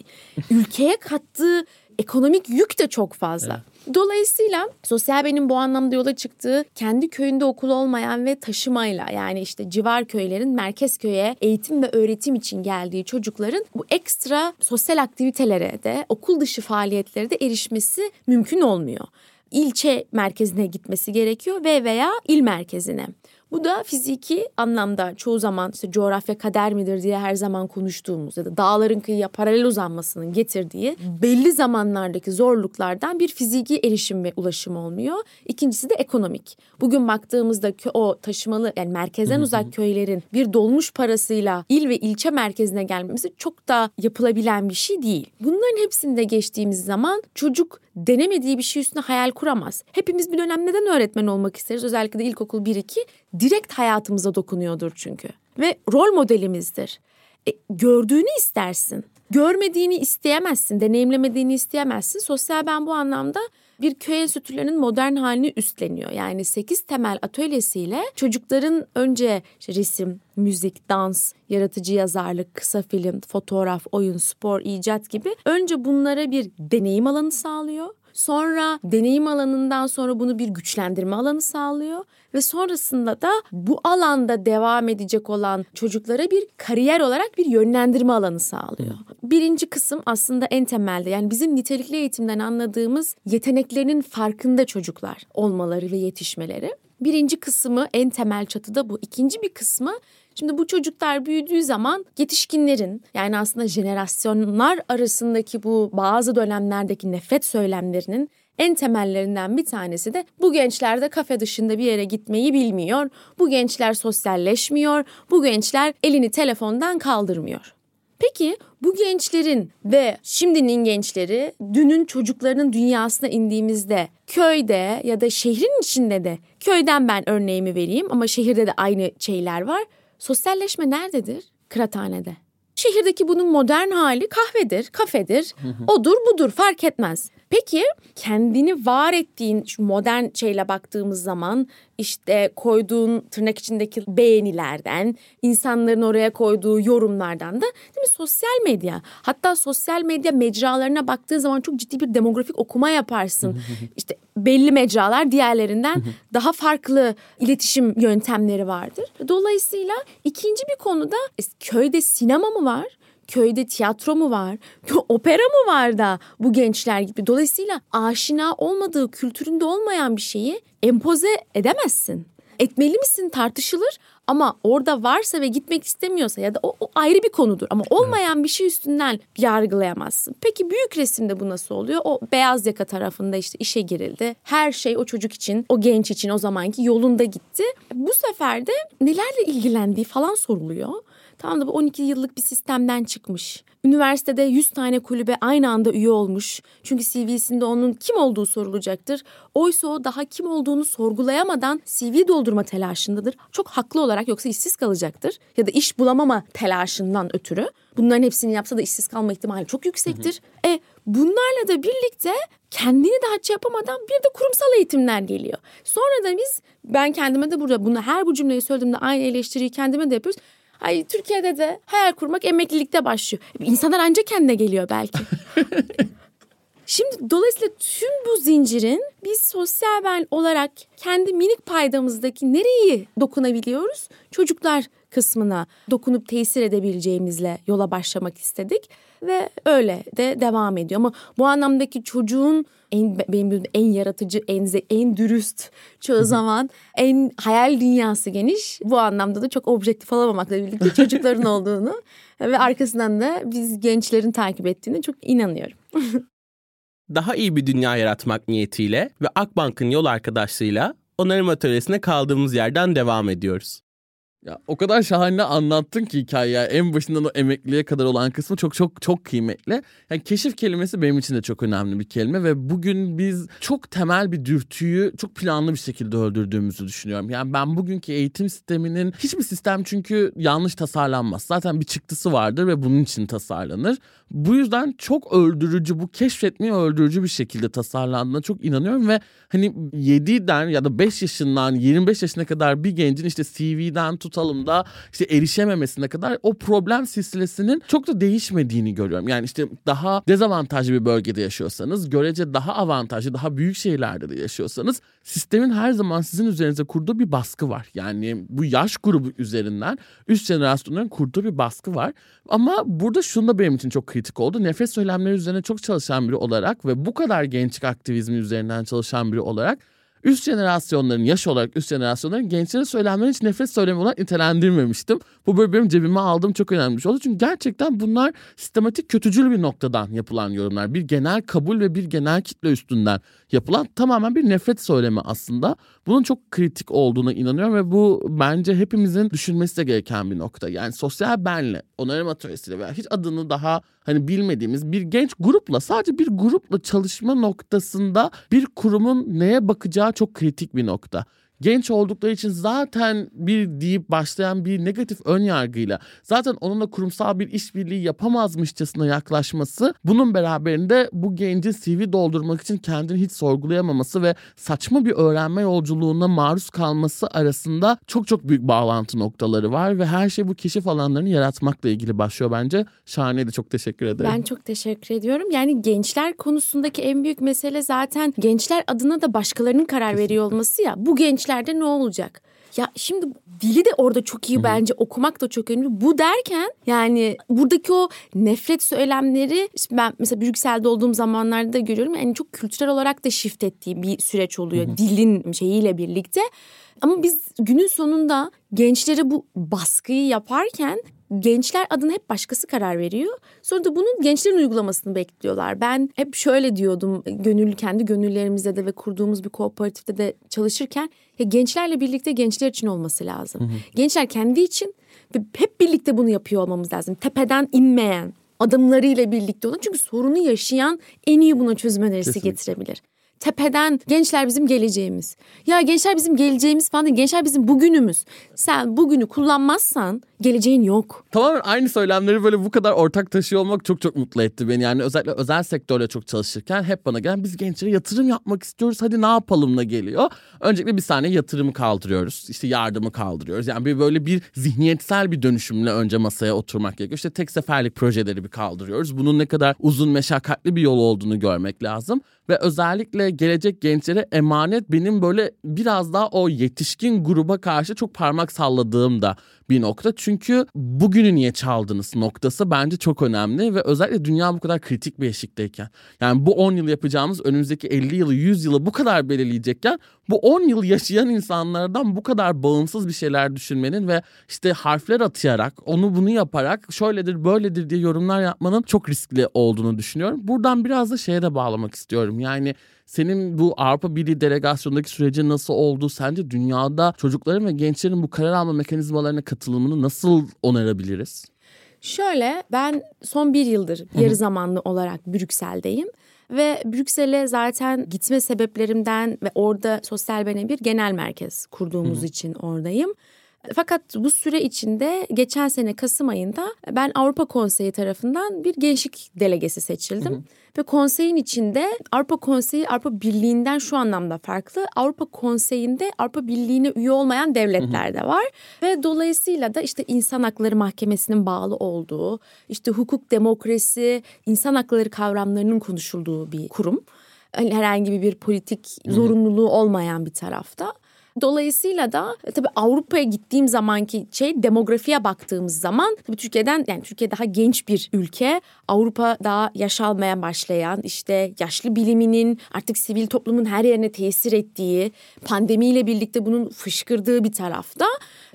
ülkeye kattığı ekonomik yük de çok fazla. Evet. Dolayısıyla sosyal benim bu anlamda yola çıktığı kendi köyünde okul olmayan ve taşımayla yani işte civar köylerin merkez köye eğitim ve öğretim için geldiği çocukların bu ekstra sosyal aktivitelere de okul dışı faaliyetlere de erişmesi mümkün olmuyor ilçe merkezine gitmesi gerekiyor ve veya il merkezine. Bu da fiziki anlamda çoğu zaman işte coğrafya kader midir diye her zaman konuştuğumuz ya da dağların kıyıya paralel uzanmasının getirdiği belli zamanlardaki zorluklardan bir fiziki erişim ve ulaşım olmuyor. İkincisi de ekonomik. Bugün baktığımızda o taşımalı yani merkezden uzak köylerin bir dolmuş parasıyla il ve ilçe merkezine gelmemizi çok da yapılabilen bir şey değil. Bunların hepsinde geçtiğimiz zaman çocuk denemediği bir şey üstüne hayal kuramaz. Hepimiz bir dönem neden öğretmen olmak isteriz? Özellikle de ilkokul 1-2 direkt hayatımıza dokunuyordur çünkü. Ve rol modelimizdir. E, gördüğünü istersin. Görmediğini isteyemezsin, deneyimlemediğini isteyemezsin. Sosyal ben bu anlamda bir köy enstitülerinin modern halini üstleniyor. Yani 8 temel atölyesiyle çocukların önce işte resim, müzik, dans, yaratıcı yazarlık, kısa film, fotoğraf, oyun, spor, icat gibi önce bunlara bir deneyim alanı sağlıyor. Sonra deneyim alanından sonra bunu bir güçlendirme alanı sağlıyor ve sonrasında da bu alanda devam edecek olan çocuklara bir kariyer olarak bir yönlendirme alanı sağlıyor. Birinci kısım aslında en temelde yani bizim nitelikli eğitimden anladığımız yeteneklerinin farkında çocuklar olmaları ve yetişmeleri. Birinci kısmı en temel çatıda bu. İkinci bir kısmı Şimdi bu çocuklar büyüdüğü zaman yetişkinlerin yani aslında jenerasyonlar arasındaki bu bazı dönemlerdeki nefret söylemlerinin en temellerinden bir tanesi de bu gençler de kafe dışında bir yere gitmeyi bilmiyor. Bu gençler sosyalleşmiyor. Bu gençler elini telefondan kaldırmıyor. Peki bu gençlerin ve şimdinin gençleri dünün çocuklarının dünyasına indiğimizde köyde ya da şehrin içinde de köyden ben örneğimi vereyim ama şehirde de aynı şeyler var. Sosyalleşme nerededir? Kıraathanede. Şehirdeki bunun modern hali kahvedir, kafedir, odur budur fark etmez. Peki kendini var ettiğin şu modern şeyle baktığımız zaman işte koyduğun tırnak içindeki beğenilerden, insanların oraya koyduğu yorumlardan da değil mi sosyal medya. Hatta sosyal medya mecralarına baktığın zaman çok ciddi bir demografik okuma yaparsın. işte belli mecralar diğerlerinden daha farklı iletişim yöntemleri vardır. Dolayısıyla ikinci bir konuda e, köyde sinema mı var? Köyde tiyatro mu var? Opera mı var da bu gençler gibi? Dolayısıyla aşina olmadığı, kültüründe olmayan bir şeyi empoze edemezsin. Etmeli misin tartışılır ama orada varsa ve gitmek istemiyorsa ya da o, o ayrı bir konudur. Ama olmayan bir şey üstünden yargılayamazsın. Peki büyük resimde bu nasıl oluyor? O beyaz yaka tarafında işte işe girildi. Her şey o çocuk için, o genç için o zamanki yolunda gitti. Bu sefer de nelerle ilgilendiği falan soruluyor. Tam da bu 12 yıllık bir sistemden çıkmış. Üniversitede 100 tane kulübe aynı anda üye olmuş. Çünkü CV'sinde onun kim olduğu sorulacaktır. Oysa o daha kim olduğunu sorgulayamadan CV doldurma telaşındadır. Çok haklı olarak yoksa işsiz kalacaktır. Ya da iş bulamama telaşından ötürü. Bunların hepsini yapsa da işsiz kalma ihtimali çok yüksektir. Hı hı. E bunlarla da birlikte kendini de haç yapamadan bir de kurumsal eğitimler geliyor. Sonra da biz ben kendime de burada bunu her bu cümleyi söylediğimde aynı eleştiriyi kendime de yapıyoruz. Ay Türkiye'de de hayal kurmak emeklilikte başlıyor. İnsanlar ancak kendine geliyor belki. Şimdi dolayısıyla tüm bu zincirin biz sosyal ben olarak kendi minik paydamızdaki nereyi dokunabiliyoruz? Çocuklar kısmına dokunup tesir edebileceğimizle yola başlamak istedik ve öyle de devam ediyor. Ama bu anlamdaki çocuğun en benim en yaratıcı, en en dürüst çoğu zaman en hayal dünyası geniş. Bu anlamda da çok objektif olamamakla birlikte çocukların olduğunu ve arkasından da biz gençlerin takip ettiğini çok inanıyorum. Daha iyi bir dünya yaratmak niyetiyle ve Akbank'ın yol arkadaşlığıyla onarım atölyesine kaldığımız yerden devam ediyoruz. Ya o kadar şahane anlattın ki hikaye. En başından o emekliliğe kadar olan kısmı çok çok çok kıymetli. Yani keşif kelimesi benim için de çok önemli bir kelime ve bugün biz çok temel bir dürtüyü çok planlı bir şekilde öldürdüğümüzü düşünüyorum. Yani ben bugünkü eğitim sisteminin hiçbir sistem çünkü yanlış tasarlanmaz. Zaten bir çıktısı vardır ve bunun için tasarlanır. Bu yüzden çok öldürücü, bu keşfetmeyi öldürücü bir şekilde tasarlandığına çok inanıyorum ve hani 7'den ya da 5 yaşından 25 yaşına kadar bir gencin işte CV'den tutalım da işte erişememesine kadar o problem silsilesinin çok da değişmediğini görüyorum. Yani işte daha dezavantajlı bir bölgede yaşıyorsanız, görece daha avantajlı, daha büyük şehirlerde de yaşıyorsanız sistemin her zaman sizin üzerinize kurduğu bir baskı var. Yani bu yaş grubu üzerinden üst jenerasyonların kurduğu bir baskı var. Ama burada şunu da benim için çok kritik oldu. Nefes söylemleri üzerine çok çalışan biri olarak ve bu kadar gençlik aktivizmi üzerinden çalışan biri olarak üst jenerasyonların, yaş olarak üst jenerasyonların gençlere söylenmeyen hiç nefret söylemi olarak nitelendirmemiştim. Bu böyle benim cebime aldığım çok önemli şey oldu. Çünkü gerçekten bunlar sistematik kötücül bir noktadan yapılan yorumlar. Bir genel kabul ve bir genel kitle üstünden yapılan tamamen bir nefret söylemi aslında. Bunun çok kritik olduğuna inanıyorum ve bu bence hepimizin düşünmesi de gereken bir nokta. Yani sosyal benle, onarım atölyesiyle veya hiç adını daha hani bilmediğimiz bir genç grupla sadece bir grupla çalışma noktasında bir kurumun neye bakacağı çok kritik bir nokta genç oldukları için zaten bir deyip başlayan bir negatif ön yargıyla zaten onunla kurumsal bir işbirliği yapamazmışçasına yaklaşması bunun beraberinde bu gencin CV doldurmak için kendini hiç sorgulayamaması ve saçma bir öğrenme yolculuğuna maruz kalması arasında çok çok büyük bağlantı noktaları var ve her şey bu keşif alanlarını yaratmakla ilgili başlıyor bence. Şahaneydi çok teşekkür ederim. Ben çok teşekkür ediyorum. Yani gençler konusundaki en büyük mesele zaten gençler adına da başkalarının karar veriyor olması ya. Bu genç gençlerde ne olacak? Ya şimdi dili de orada çok iyi bence okumak da çok önemli. Bu derken yani buradaki o nefret söylemleri ben mesela Brüksel'de olduğum zamanlarda görüyorum. Yani çok kültürel olarak da shift ettiği bir süreç oluyor. Dilin şeyiyle birlikte. Ama biz günün sonunda gençlere bu baskıyı yaparken gençler adına hep başkası karar veriyor. Sonra da bunun gençlerin uygulamasını bekliyorlar. Ben hep şöyle diyordum gönüllü kendi gönüllerimizde de ve kurduğumuz bir kooperatifte de çalışırken ya gençlerle birlikte gençler için olması lazım. Hı hı. Gençler kendi için ve hep birlikte bunu yapıyor olmamız lazım. Tepeden inmeyen adımlarıyla birlikte olan çünkü sorunu yaşayan en iyi buna çözüm önerisi Kesinlikle. getirebilir tepeden gençler bizim geleceğimiz. Ya gençler bizim geleceğimiz falan değil. Gençler bizim bugünümüz. Sen bugünü kullanmazsan geleceğin yok. Tamamen aynı söylemleri böyle bu kadar ortak taşıyor olmak çok çok mutlu etti beni. Yani özellikle özel sektörle çok çalışırken hep bana gelen biz gençlere yatırım yapmak istiyoruz. Hadi ne yapalımla geliyor. Öncelikle bir saniye yatırımı kaldırıyoruz. İşte yardımı kaldırıyoruz. Yani bir böyle bir zihniyetsel bir dönüşümle önce masaya oturmak gerekiyor. İşte tek seferlik projeleri bir kaldırıyoruz. Bunun ne kadar uzun meşakkatli bir yol olduğunu görmek lazım. Ve özellikle gelecek gençlere emanet benim böyle biraz daha o yetişkin gruba karşı çok parmak salladığım da bir nokta. Çünkü bugünü niye çaldınız noktası bence çok önemli ve özellikle dünya bu kadar kritik bir eşikteyken. Yani bu 10 yıl yapacağımız önümüzdeki 50 yılı 100 yılı bu kadar belirleyecekken bu 10 yıl yaşayan insanlardan bu kadar bağımsız bir şeyler düşünmenin ve işte harfler atayarak onu bunu yaparak şöyledir böyledir diye yorumlar yapmanın çok riskli olduğunu düşünüyorum. Buradan biraz da şeye de bağlamak istiyorum. Yani senin bu Avrupa Birliği delegasyondaki süreci nasıl oldu? Sence dünyada çocukların ve gençlerin bu karar alma mekanizmalarına katılımını nasıl onarabiliriz? Şöyle ben son bir yıldır yarı zamanlı olarak Brüksel'deyim. Ve Brüksel'e zaten gitme sebeplerimden ve orada sosyal bir genel merkez kurduğumuz için oradayım. Fakat bu süre içinde geçen sene Kasım ayında ben Avrupa Konseyi tarafından bir gençlik delegesi seçildim. Hı hı. Ve konseyin içinde Avrupa Konseyi Avrupa Birliği'nden şu anlamda farklı. Avrupa Konseyi'nde Avrupa Birliği'ne üye olmayan devletler de var. Ve dolayısıyla da işte insan hakları mahkemesinin bağlı olduğu, işte hukuk, demokrasi, insan hakları kavramlarının konuşulduğu bir kurum. Hani herhangi bir politik zorunluluğu olmayan bir tarafta. Dolayısıyla da e, tabii Avrupa'ya gittiğim zamanki şey demografiye baktığımız zaman tabii Türkiye'den yani Türkiye daha genç bir ülke. Avrupa daha yaş almaya başlayan işte yaşlı biliminin artık sivil toplumun her yerine tesir ettiği pandemiyle birlikte bunun fışkırdığı bir tarafta.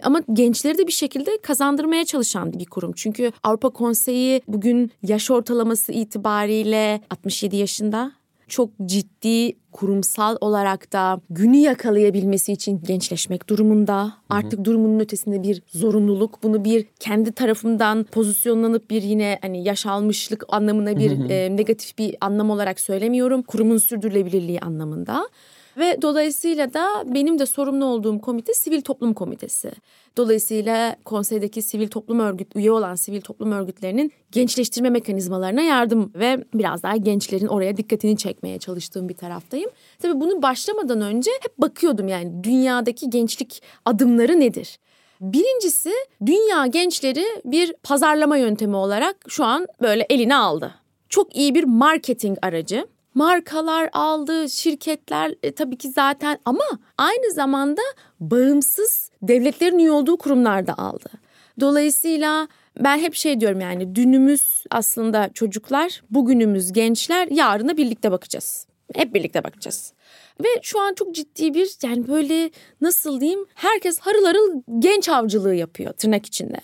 Ama gençleri de bir şekilde kazandırmaya çalışan bir kurum. Çünkü Avrupa Konseyi bugün yaş ortalaması itibariyle 67 yaşında çok ciddi kurumsal olarak da günü yakalayabilmesi için gençleşmek durumunda. Artık hı hı. durumunun ötesinde bir zorunluluk. Bunu bir kendi tarafından pozisyonlanıp bir yine hani yaş almışlık anlamına bir hı. E, negatif bir anlam olarak söylemiyorum. Kurumun sürdürülebilirliği anlamında. Ve dolayısıyla da benim de sorumlu olduğum komite Sivil Toplum Komitesi. Dolayısıyla konseydeki sivil toplum örgüt üye olan sivil toplum örgütlerinin gençleştirme mekanizmalarına yardım ve biraz daha gençlerin oraya dikkatini çekmeye çalıştığım bir taraftayım. Tabii bunu başlamadan önce hep bakıyordum yani dünyadaki gençlik adımları nedir? Birincisi dünya gençleri bir pazarlama yöntemi olarak şu an böyle eline aldı. Çok iyi bir marketing aracı markalar aldı, şirketler e, tabii ki zaten ama aynı zamanda bağımsız devletlerin üye olduğu kurumlar da aldı. Dolayısıyla ben hep şey diyorum yani dünümüz aslında çocuklar, bugünümüz gençler, yarına birlikte bakacağız. Hep birlikte bakacağız. Ve şu an çok ciddi bir yani böyle nasıl diyeyim herkes harıl harıl genç avcılığı yapıyor tırnak içinde.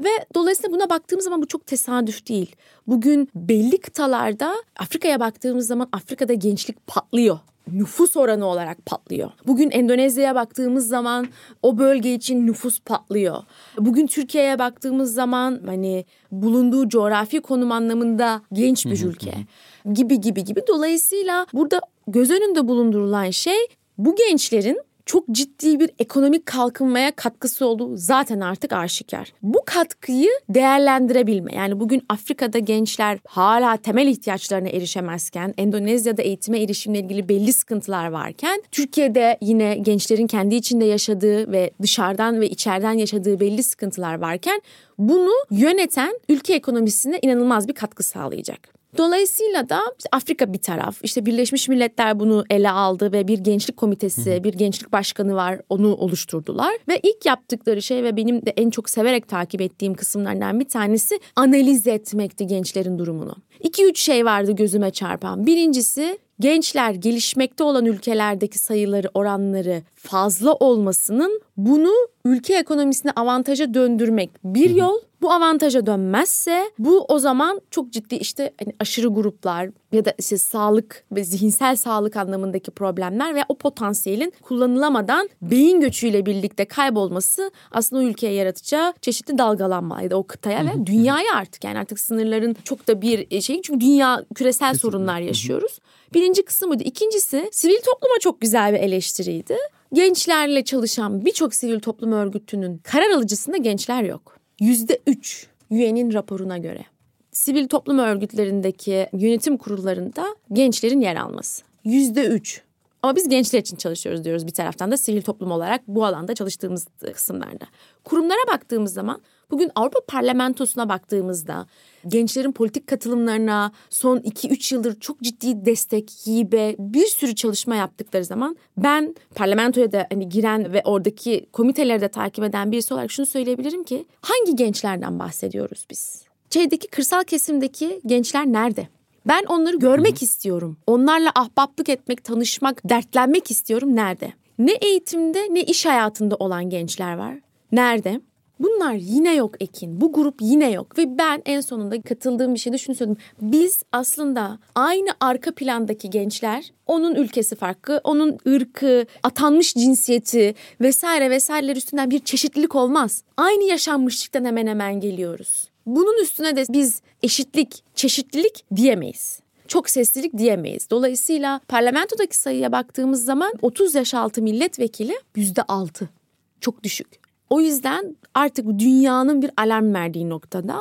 Ve dolayısıyla buna baktığımız zaman bu çok tesadüf değil. Bugün belli kıtalarda Afrika'ya baktığımız zaman Afrika'da gençlik patlıyor nüfus oranı olarak patlıyor. Bugün Endonezya'ya baktığımız zaman o bölge için nüfus patlıyor. Bugün Türkiye'ye baktığımız zaman hani bulunduğu coğrafi konum anlamında genç bir ülke gibi gibi gibi. Dolayısıyla burada göz önünde bulundurulan şey bu gençlerin çok ciddi bir ekonomik kalkınmaya katkısı olduğu zaten artık aşikar. Bu katkıyı değerlendirebilme yani bugün Afrika'da gençler hala temel ihtiyaçlarına erişemezken Endonezya'da eğitime erişimle ilgili belli sıkıntılar varken Türkiye'de yine gençlerin kendi içinde yaşadığı ve dışarıdan ve içeriden yaşadığı belli sıkıntılar varken bunu yöneten ülke ekonomisine inanılmaz bir katkı sağlayacak. Dolayısıyla da Afrika bir taraf. İşte Birleşmiş Milletler bunu ele aldı ve bir gençlik komitesi, bir gençlik başkanı var. Onu oluşturdular. Ve ilk yaptıkları şey ve benim de en çok severek takip ettiğim kısımlardan bir tanesi analiz etmekti gençlerin durumunu. İki üç şey vardı gözüme çarpan. Birincisi gençler gelişmekte olan ülkelerdeki sayıları oranları fazla olmasının bunu ülke ekonomisine avantaja döndürmek bir yol. Bu avantaja dönmezse bu o zaman çok ciddi işte hani aşırı gruplar ya da işte sağlık ve zihinsel sağlık anlamındaki problemler ve o potansiyelin kullanılamadan beyin göçüyle birlikte kaybolması aslında o ülkeye yaratacağı çeşitli dalgalanmaydı o kıtaya ve dünyaya artık yani artık sınırların çok da bir şey çünkü dünya küresel sorunlar yaşıyoruz. Birinci kısmı buydu. İkincisi sivil topluma çok güzel bir eleştiriydi. Gençlerle çalışan birçok sivil toplum örgütünün karar alıcısında gençler yok. Yüzde üç UN'in raporuna göre. Sivil toplum örgütlerindeki yönetim kurullarında gençlerin yer alması. Yüzde üç. Ama biz gençler için çalışıyoruz diyoruz bir taraftan da sivil toplum olarak bu alanda çalıştığımız kısımlarda. Kurumlara baktığımız zaman bugün Avrupa Parlamentosu'na baktığımızda gençlerin politik katılımlarına son 2-3 yıldır çok ciddi destek, hibe, bir sürü çalışma yaptıkları zaman ben parlamentoya da hani giren ve oradaki komiteleri de takip eden birisi olarak şunu söyleyebilirim ki hangi gençlerden bahsediyoruz biz? Şeydeki kırsal kesimdeki gençler nerede? Ben onları görmek Hı-hı. istiyorum. Onlarla ahbaplık etmek, tanışmak, dertlenmek istiyorum. Nerede? Ne eğitimde ne iş hayatında olan gençler var. Nerede? Bunlar yine yok Ekin. Bu grup yine yok. Ve ben en sonunda katıldığım bir şeyde şunu söyledim. Biz aslında aynı arka plandaki gençler onun ülkesi farklı, onun ırkı, atanmış cinsiyeti vesaire vesaireler üstünden bir çeşitlilik olmaz. Aynı yaşanmışlıktan hemen hemen geliyoruz. Bunun üstüne de biz eşitlik, çeşitlilik diyemeyiz çok seslilik diyemeyiz. Dolayısıyla parlamentodaki sayıya baktığımız zaman 30 yaş altı milletvekili %6. Çok düşük. O yüzden artık dünyanın bir alarm verdiği noktada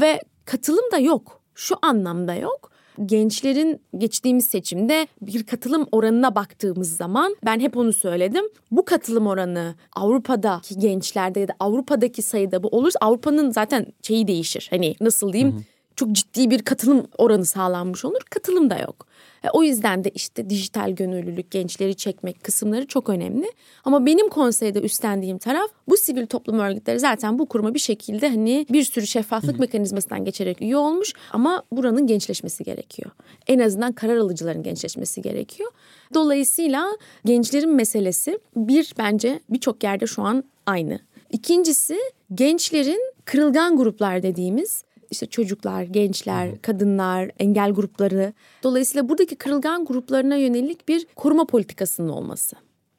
ve katılım da yok. Şu anlamda yok gençlerin geçtiğimiz seçimde bir katılım oranına baktığımız zaman ben hep onu söyledim. Bu katılım oranı Avrupa'daki gençlerde ya da Avrupa'daki sayıda bu olursa Avrupa'nın zaten şeyi değişir. Hani nasıl diyeyim? Hı hı. Çok ciddi bir katılım oranı sağlanmış olur. Katılım da yok. E, o yüzden de işte dijital gönüllülük, gençleri çekmek kısımları çok önemli. Ama benim konseyde üstlendiğim taraf bu sivil toplum örgütleri zaten bu kuruma bir şekilde hani bir sürü şeffaflık mekanizmasından geçerek üye olmuş ama buranın gençleşmesi gerekiyor. En azından karar alıcıların gençleşmesi gerekiyor. Dolayısıyla gençlerin meselesi bir bence birçok yerde şu an aynı. İkincisi gençlerin kırılgan gruplar dediğimiz işte çocuklar, gençler, kadınlar, engel grupları. Dolayısıyla buradaki kırılgan gruplarına yönelik bir koruma politikasının olması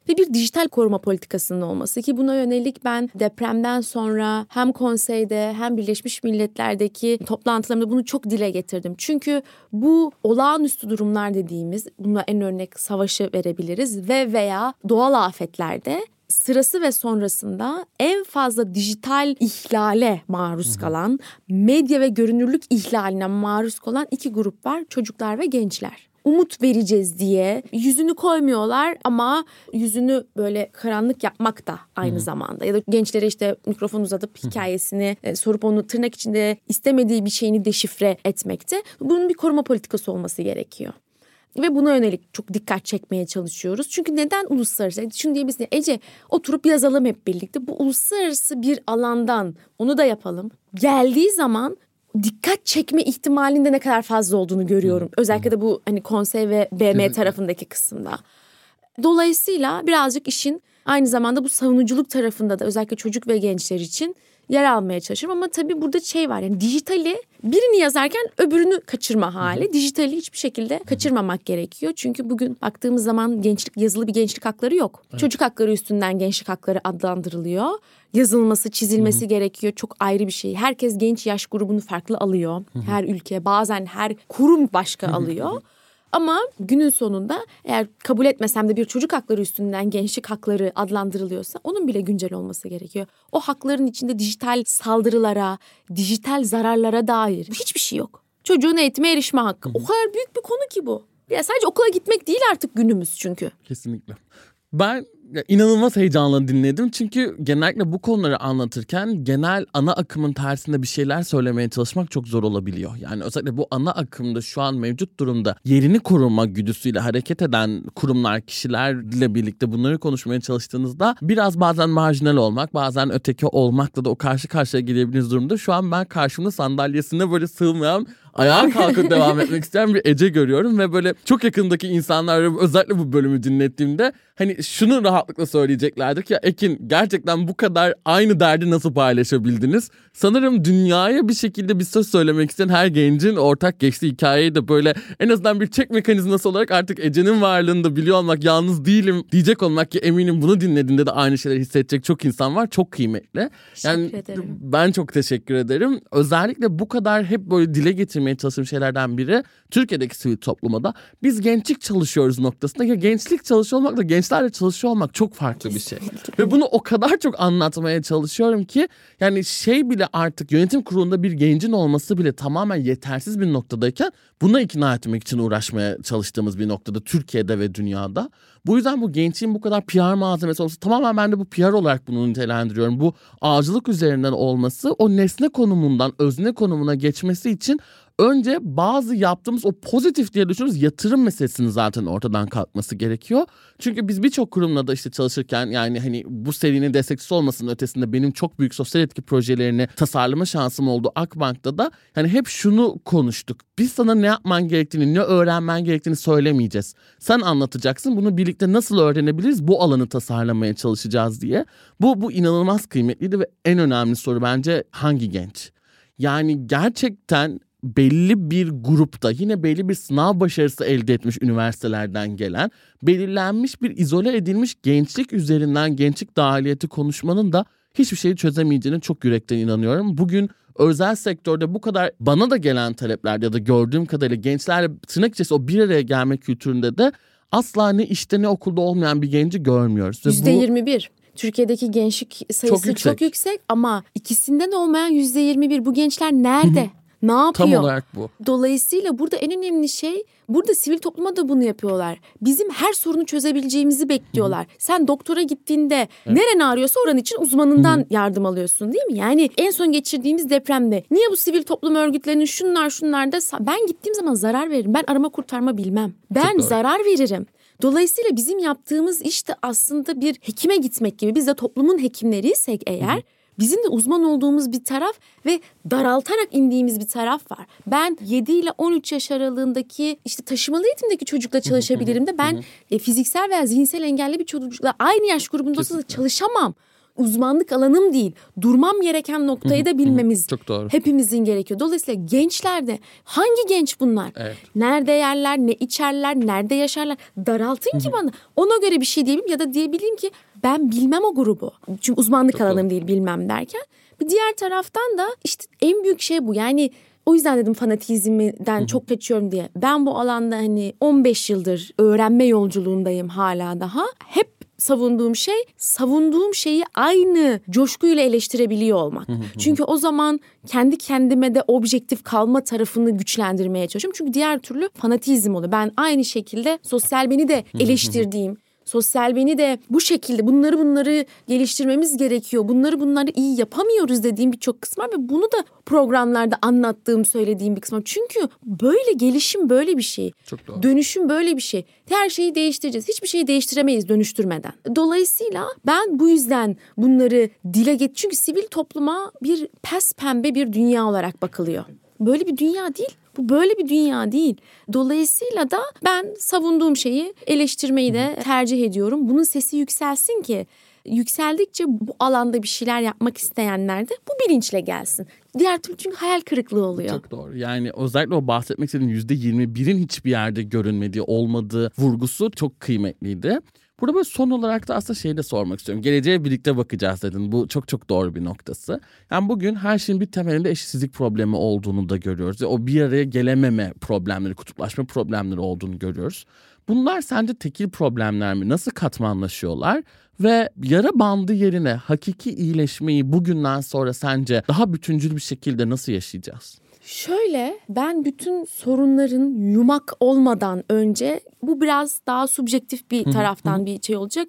ve bir dijital koruma politikasının olması ki buna yönelik ben depremden sonra hem konseyde hem Birleşmiş Milletler'deki toplantılarımda bunu çok dile getirdim. Çünkü bu olağanüstü durumlar dediğimiz buna en örnek savaşı verebiliriz ve veya doğal afetlerde sırası ve sonrasında en fazla dijital ihlale maruz kalan, medya ve görünürlük ihlaline maruz kalan iki grup var. Çocuklar ve gençler umut vereceğiz diye yüzünü koymuyorlar ama yüzünü böyle karanlık yapmak da aynı Hı-hı. zamanda ya da gençlere işte mikrofon uzatıp hikayesini e, sorup onu tırnak içinde istemediği bir şeyini deşifre etmekte. Bunun bir koruma politikası olması gerekiyor. Ve buna yönelik çok dikkat çekmeye çalışıyoruz. Çünkü neden uluslararası? Şunu diyebilirsin Ece oturup yazalım hep birlikte. Bu uluslararası bir alandan onu da yapalım. Geldiği zaman dikkat çekme ihtimalinde ne kadar fazla olduğunu görüyorum. Özellikle de bu hani konsey ve BM tarafındaki kısımda. Dolayısıyla birazcık işin aynı zamanda bu savunuculuk tarafında da özellikle çocuk ve gençler için yer almaya çalışıyorum. Ama tabii burada şey var yani dijitali birini yazarken öbürünü kaçırma hali. Dijitali hiçbir şekilde kaçırmamak gerekiyor. Çünkü bugün baktığımız zaman gençlik yazılı bir gençlik hakları yok. Evet. Çocuk hakları üstünden gençlik hakları adlandırılıyor. Yazılması, çizilmesi Hı-hı. gerekiyor. Çok ayrı bir şey. Herkes genç yaş grubunu farklı alıyor. Hı-hı. Her ülke bazen her kurum başka Hı-hı. alıyor. Ama günün sonunda eğer kabul etmesem de bir çocuk hakları üstünden gençlik hakları adlandırılıyorsa onun bile güncel olması gerekiyor. O hakların içinde dijital saldırılara, dijital zararlara dair hiçbir şey yok. Çocuğun eğitime erişme hakkı. O kadar büyük bir konu ki bu. Ya sadece okula gitmek değil artık günümüz çünkü. Kesinlikle. Ben inanılmaz heyecanla dinledim. Çünkü genellikle bu konuları anlatırken genel ana akımın tersinde bir şeyler söylemeye çalışmak çok zor olabiliyor. Yani özellikle bu ana akımda şu an mevcut durumda yerini koruma güdüsüyle hareket eden kurumlar, kişilerle birlikte bunları konuşmaya çalıştığınızda biraz bazen marjinal olmak, bazen öteki olmakla da o karşı karşıya gelebildiğiniz durumda. Şu an ben karşımda sandalyesine böyle sığmayan ayağa kalkıp devam etmek isteyen bir Ece görüyorum ve böyle çok yakındaki insanlar özellikle bu bölümü dinlettiğimde hani şunu rahatlıkla söyleyeceklerdir ki Ekin gerçekten bu kadar aynı derdi nasıl paylaşabildiniz? Sanırım dünyaya bir şekilde bir söz söylemek isteyen her gencin ortak geçtiği hikayeyi de böyle en azından bir çek mekanizması olarak artık Ece'nin varlığını da biliyor olmak yalnız değilim diyecek olmak ki eminim bunu dinlediğinde de aynı şeyleri hissedecek çok insan var. Çok kıymetli. Yani ederim. ben çok teşekkür ederim. Özellikle bu kadar hep böyle dile getirmeye çalıştığım şeylerden biri Türkiye'deki sivil topluma da biz gençlik çalışıyoruz noktasında ya gençlik çalışıyor olmak da gençlerle çalışıyor olmak çok farklı bir şey. Ve bunu o kadar çok anlatmaya çalışıyorum ki yani şey bile artık yönetim kurulunda bir gencin olması bile tamamen yetersiz bir noktadayken buna ikna etmek için uğraşmaya çalıştığımız bir noktada Türkiye'de ve dünyada. Bu yüzden bu gençliğin bu kadar PR malzemesi olması tamamen ben de bu PR olarak bunu nitelendiriyorum. Bu ağacılık üzerinden olması o nesne konumundan özne konumuna geçmesi için önce bazı yaptığımız o pozitif diye düşünüyoruz yatırım meselesinin zaten ortadan kalkması gerekiyor. Çünkü biz birçok kurumla da işte çalışırken yani hani bu serinin destekçisi olmasının ötesinde benim çok büyük sosyal etki projelerini tasarlama şansım oldu Akbank'ta da hani hep şunu konuştuk. Biz sana ne yapman gerektiğini, ne öğrenmen gerektiğini söylemeyeceğiz. Sen anlatacaksın. Bunu birlikte nasıl öğrenebiliriz? Bu alanı tasarlamaya çalışacağız diye. Bu bu inanılmaz kıymetliydi ve en önemli soru bence hangi genç? Yani gerçekten belli bir grupta yine belli bir sınav başarısı elde etmiş üniversitelerden gelen belirlenmiş bir izole edilmiş gençlik üzerinden gençlik dahiliyeti konuşmanın da hiçbir şeyi çözemeyeceğine çok yürekten inanıyorum. Bugün özel sektörde bu kadar bana da gelen talepler ya da gördüğüm kadarıyla gençlerle tırnak içerisinde o bir araya gelme kültüründe de asla ne işte ne okulda olmayan bir genci görmüyoruz. Yüzde yirmi bir. Türkiye'deki gençlik sayısı çok yüksek. çok yüksek ama ikisinden olmayan yüzde yirmi bir. Bu gençler nerede? Ne yapıyor? Tam olarak bu. Dolayısıyla burada en önemli şey burada sivil topluma da bunu yapıyorlar. Bizim her sorunu çözebileceğimizi bekliyorlar. Hı-hı. Sen doktora gittiğinde evet. neren ağrıyorsa oranın için uzmanından Hı-hı. yardım alıyorsun değil mi? Yani en son geçirdiğimiz depremde niye bu sivil toplum örgütlerinin şunlar şunlar da ben gittiğim zaman zarar veririm. Ben arama kurtarma bilmem. Ben zarar veririm. Dolayısıyla bizim yaptığımız işte aslında bir hekime gitmek gibi. Biz de toplumun hekimleriysek eğer Hı-hı bizim de uzman olduğumuz bir taraf ve daraltarak indiğimiz bir taraf var. Ben 7 ile 13 yaş aralığındaki işte taşımalı eğitimdeki çocukla çalışabilirim de ben e, fiziksel veya zihinsel engelli bir çocukla aynı yaş grubunda olsa çalışamam uzmanlık alanım değil. Durmam gereken noktayı da bilmemiz Çok doğru. hepimizin gerekiyor. Dolayısıyla gençlerde hangi genç bunlar? Evet. Nerede yerler, ne içerler, nerede yaşarlar? Daraltın ki bana. Ona göre bir şey diyebilirim ya da diyebileyim ki ben bilmem o grubu. Çünkü uzmanlık Çok alanım doğru. değil bilmem derken. Bir diğer taraftan da işte en büyük şey bu. Yani o yüzden dedim fanatizmden çok kaçıyorum diye. Ben bu alanda hani 15 yıldır öğrenme yolculuğundayım hala daha. Hep savunduğum şey savunduğum şeyi aynı coşkuyla eleştirebiliyor olmak. Çünkü o zaman kendi kendime de objektif kalma tarafını güçlendirmeye çalışıyorum. Çünkü diğer türlü fanatizm oluyor. Ben aynı şekilde sosyal beni de eleştirdiğim sosyal beni de bu şekilde bunları bunları geliştirmemiz gerekiyor. Bunları bunları iyi yapamıyoruz dediğim birçok kısım var ve bunu da programlarda anlattığım, söylediğim bir kısım var. Çünkü böyle gelişim böyle bir şey. Çok doğru. Dönüşüm böyle bir şey. Her şeyi değiştireceğiz. Hiçbir şeyi değiştiremeyiz dönüştürmeden. Dolayısıyla ben bu yüzden bunları dile get çünkü sivil topluma bir pes pembe bir dünya olarak bakılıyor. Böyle bir dünya değil. Bu böyle bir dünya değil. Dolayısıyla da ben savunduğum şeyi eleştirmeyi de tercih ediyorum. Bunun sesi yükselsin ki yükseldikçe bu alanda bir şeyler yapmak isteyenler de bu bilinçle gelsin. Diğer türlü çünkü hayal kırıklığı oluyor. Çok doğru. Yani özellikle o bahsetmek istediğim yüzde yirmi birin hiçbir yerde görünmediği, olmadığı vurgusu çok kıymetliydi. Burada böyle son olarak da aslında şeyi de sormak istiyorum. Geleceğe birlikte bakacağız dedin. Bu çok çok doğru bir noktası. Yani bugün her şeyin bir temelinde eşitsizlik problemi olduğunu da görüyoruz. O bir araya gelememe problemleri, kutuplaşma problemleri olduğunu görüyoruz. Bunlar sence tekil problemler mi? Nasıl katmanlaşıyorlar? Ve yara bandı yerine hakiki iyileşmeyi bugünden sonra sence daha bütüncül bir şekilde nasıl yaşayacağız? Şöyle ben bütün sorunların yumak olmadan önce bu biraz daha subjektif bir taraftan bir şey olacak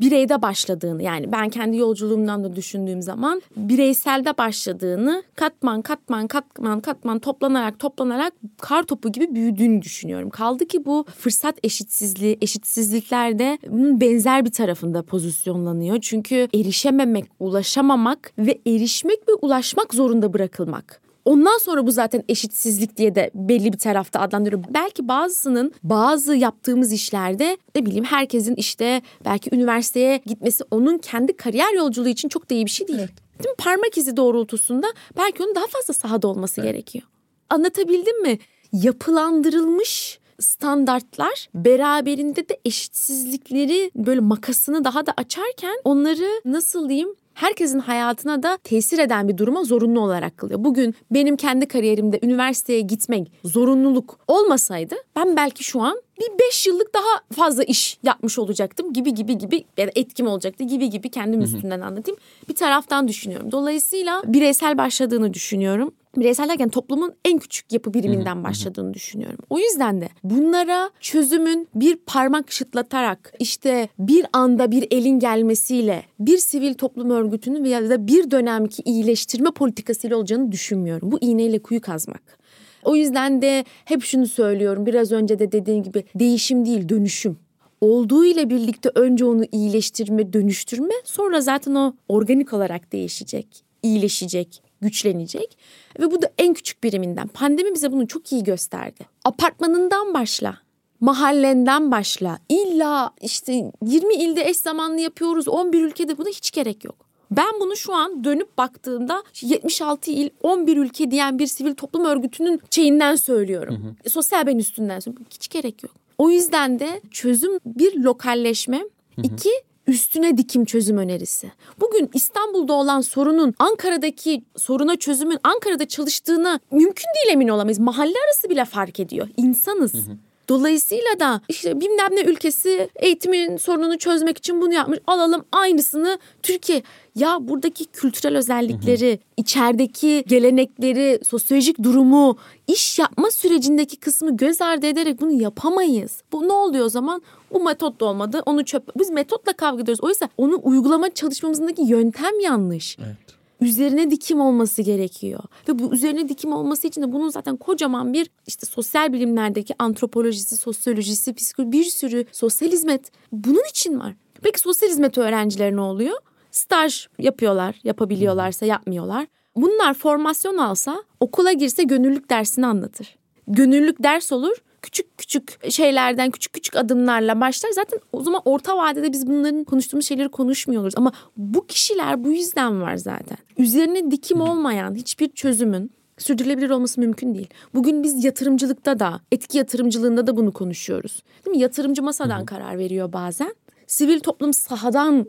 bireyde başladığını yani ben kendi yolculuğumdan da düşündüğüm zaman bireyselde başladığını katman katman katman katman toplanarak toplanarak kar topu gibi büyüdüğünü düşünüyorum. Kaldı ki bu fırsat eşitsizliği eşitsizliklerde bunun benzer bir tarafında pozisyonlanıyor. Çünkü erişememek, ulaşamamak ve erişmek ve ulaşmak zorunda bırakılmak. Ondan sonra bu zaten eşitsizlik diye de belli bir tarafta adlandırıyor. Belki bazısının bazı yaptığımız işlerde ne bileyim herkesin işte belki üniversiteye gitmesi onun kendi kariyer yolculuğu için çok da iyi bir şey değil. Evet. Değil mi? Parmak izi doğrultusunda belki onun daha fazla sahada olması evet. gerekiyor. Anlatabildim mi? Yapılandırılmış standartlar beraberinde de eşitsizlikleri böyle makasını daha da açarken onları nasıl diyeyim herkesin hayatına da tesir eden bir duruma zorunlu olarak kılıyor. Bugün benim kendi kariyerimde üniversiteye gitmek zorunluluk olmasaydı ben belki şu an bir beş yıllık daha fazla iş yapmış olacaktım gibi gibi gibi ya da etkim olacaktı gibi gibi kendim üstünden anlatayım. Bir taraftan düşünüyorum. Dolayısıyla bireysel başladığını düşünüyorum bireysel derken toplumun en küçük yapı biriminden başladığını düşünüyorum. O yüzden de bunlara çözümün bir parmak şıtlatarak işte bir anda bir elin gelmesiyle bir sivil toplum örgütünün veya da bir dönemki iyileştirme politikasıyla olacağını düşünmüyorum. Bu iğneyle kuyu kazmak. O yüzden de hep şunu söylüyorum biraz önce de dediğim gibi değişim değil dönüşüm olduğu ile birlikte önce onu iyileştirme, dönüştürme sonra zaten o organik olarak değişecek, iyileşecek, güçlenecek ve bu da en küçük biriminden. Pandemi bize bunu çok iyi gösterdi. Apartmanından başla mahallenden başla. İlla işte 20 ilde eş zamanlı yapıyoruz 11 ülkede buna hiç gerek yok. Ben bunu şu an dönüp baktığımda 76 il 11 ülke diyen bir sivil toplum örgütünün şeyinden söylüyorum. Hı hı. Sosyal ben üstünden söylüyorum. Hiç gerek yok. O yüzden de çözüm bir lokalleşme, hı hı. iki üstüne dikim çözüm önerisi. Bugün İstanbul'da olan sorunun Ankara'daki soruna çözümün Ankara'da çalıştığına mümkün değil emin olamayız. Mahalle arası bile fark ediyor. İnsanız. Hı hı. Dolayısıyla da işte bilmem ne ülkesi eğitimin sorununu çözmek için bunu yapmış. Alalım aynısını Türkiye. Ya buradaki kültürel özellikleri, hı hı. içerideki gelenekleri, sosyolojik durumu, iş yapma sürecindeki kısmı göz ardı ederek bunu yapamayız. Bu ne oluyor o zaman? Bu metot da olmadı. Onu çöp. Biz metotla kavga ediyoruz. Oysa onu uygulama çalışmamızdaki yöntem yanlış. Evet üzerine dikim olması gerekiyor. Ve bu üzerine dikim olması için de bunun zaten kocaman bir işte sosyal bilimlerdeki antropolojisi, sosyolojisi, psikoloji bir sürü sosyal hizmet bunun için var. Peki sosyal hizmet öğrencileri ne oluyor? Staj yapıyorlar, yapabiliyorlarsa yapmıyorlar. Bunlar formasyon alsa okula girse gönüllülük dersini anlatır. Gönüllülük ders olur küçük küçük şeylerden küçük küçük adımlarla başlar. Zaten o zaman orta vadede biz bunların konuştuğumuz şeyleri konuşmuyoruz. Ama bu kişiler bu yüzden var zaten. Üzerine dikim olmayan hiçbir çözümün sürdürülebilir olması mümkün değil. Bugün biz yatırımcılıkta da, etki yatırımcılığında da bunu konuşuyoruz. Değil mi? Yatırımcı masadan karar veriyor bazen. Sivil toplum sahadan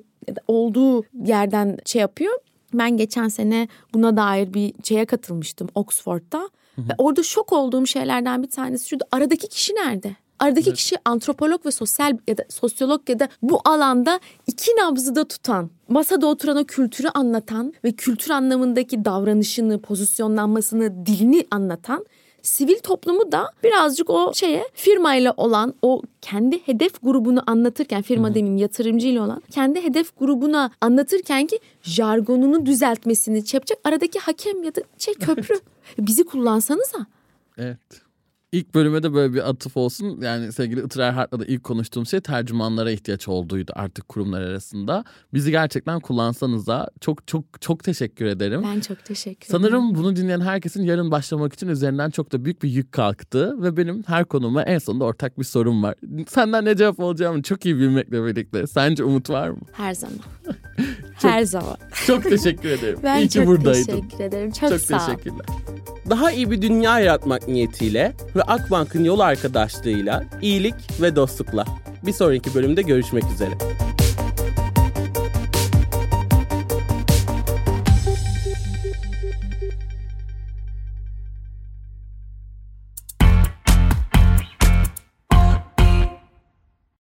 olduğu yerden şey yapıyor. Ben geçen sene buna dair bir şeye katılmıştım Oxford'da. Ve orada şok olduğum şeylerden bir tanesi şuydu. Aradaki kişi nerede? Aradaki evet. kişi antropolog ve sosyal ya da sosyolog ya da bu alanda iki nabzı da tutan, masada oturan o kültürü anlatan ve kültür anlamındaki davranışını, pozisyonlanmasını, dilini anlatan sivil toplumu da birazcık o şeye firmayla olan o kendi hedef grubunu anlatırken firma Hı-hı. demeyeyim yatırımcıyla olan kendi hedef grubuna anlatırken ki jargonunu düzeltmesini yapacak aradaki hakem ya da şey köprü. Bizi kullansanıza. Evet. İlk bölüme de böyle bir atıf olsun. Yani sevgili Itır Erhart'la da ilk konuştuğum şey tercümanlara ihtiyaç olduğuydu artık kurumlar arasında. Bizi gerçekten kullansanız da çok çok çok teşekkür ederim. Ben çok teşekkür ederim. Sanırım bunu dinleyen herkesin yarın başlamak için üzerinden çok da büyük bir yük kalktı. Ve benim her konuma en sonunda ortak bir sorum var. Senden ne cevap alacağımı çok iyi bilmekle birlikte. Sence umut var mı? Her zaman. Her zaman. Çok teşekkür ederim. Ben İyi ki çok buradaydın. teşekkür ederim. Çok, Çok sağ ol. teşekkürler. Daha iyi bir dünya yaratmak niyetiyle ve Akbank'ın yol arkadaşlığıyla iyilik ve dostlukla. Bir sonraki bölümde görüşmek üzere.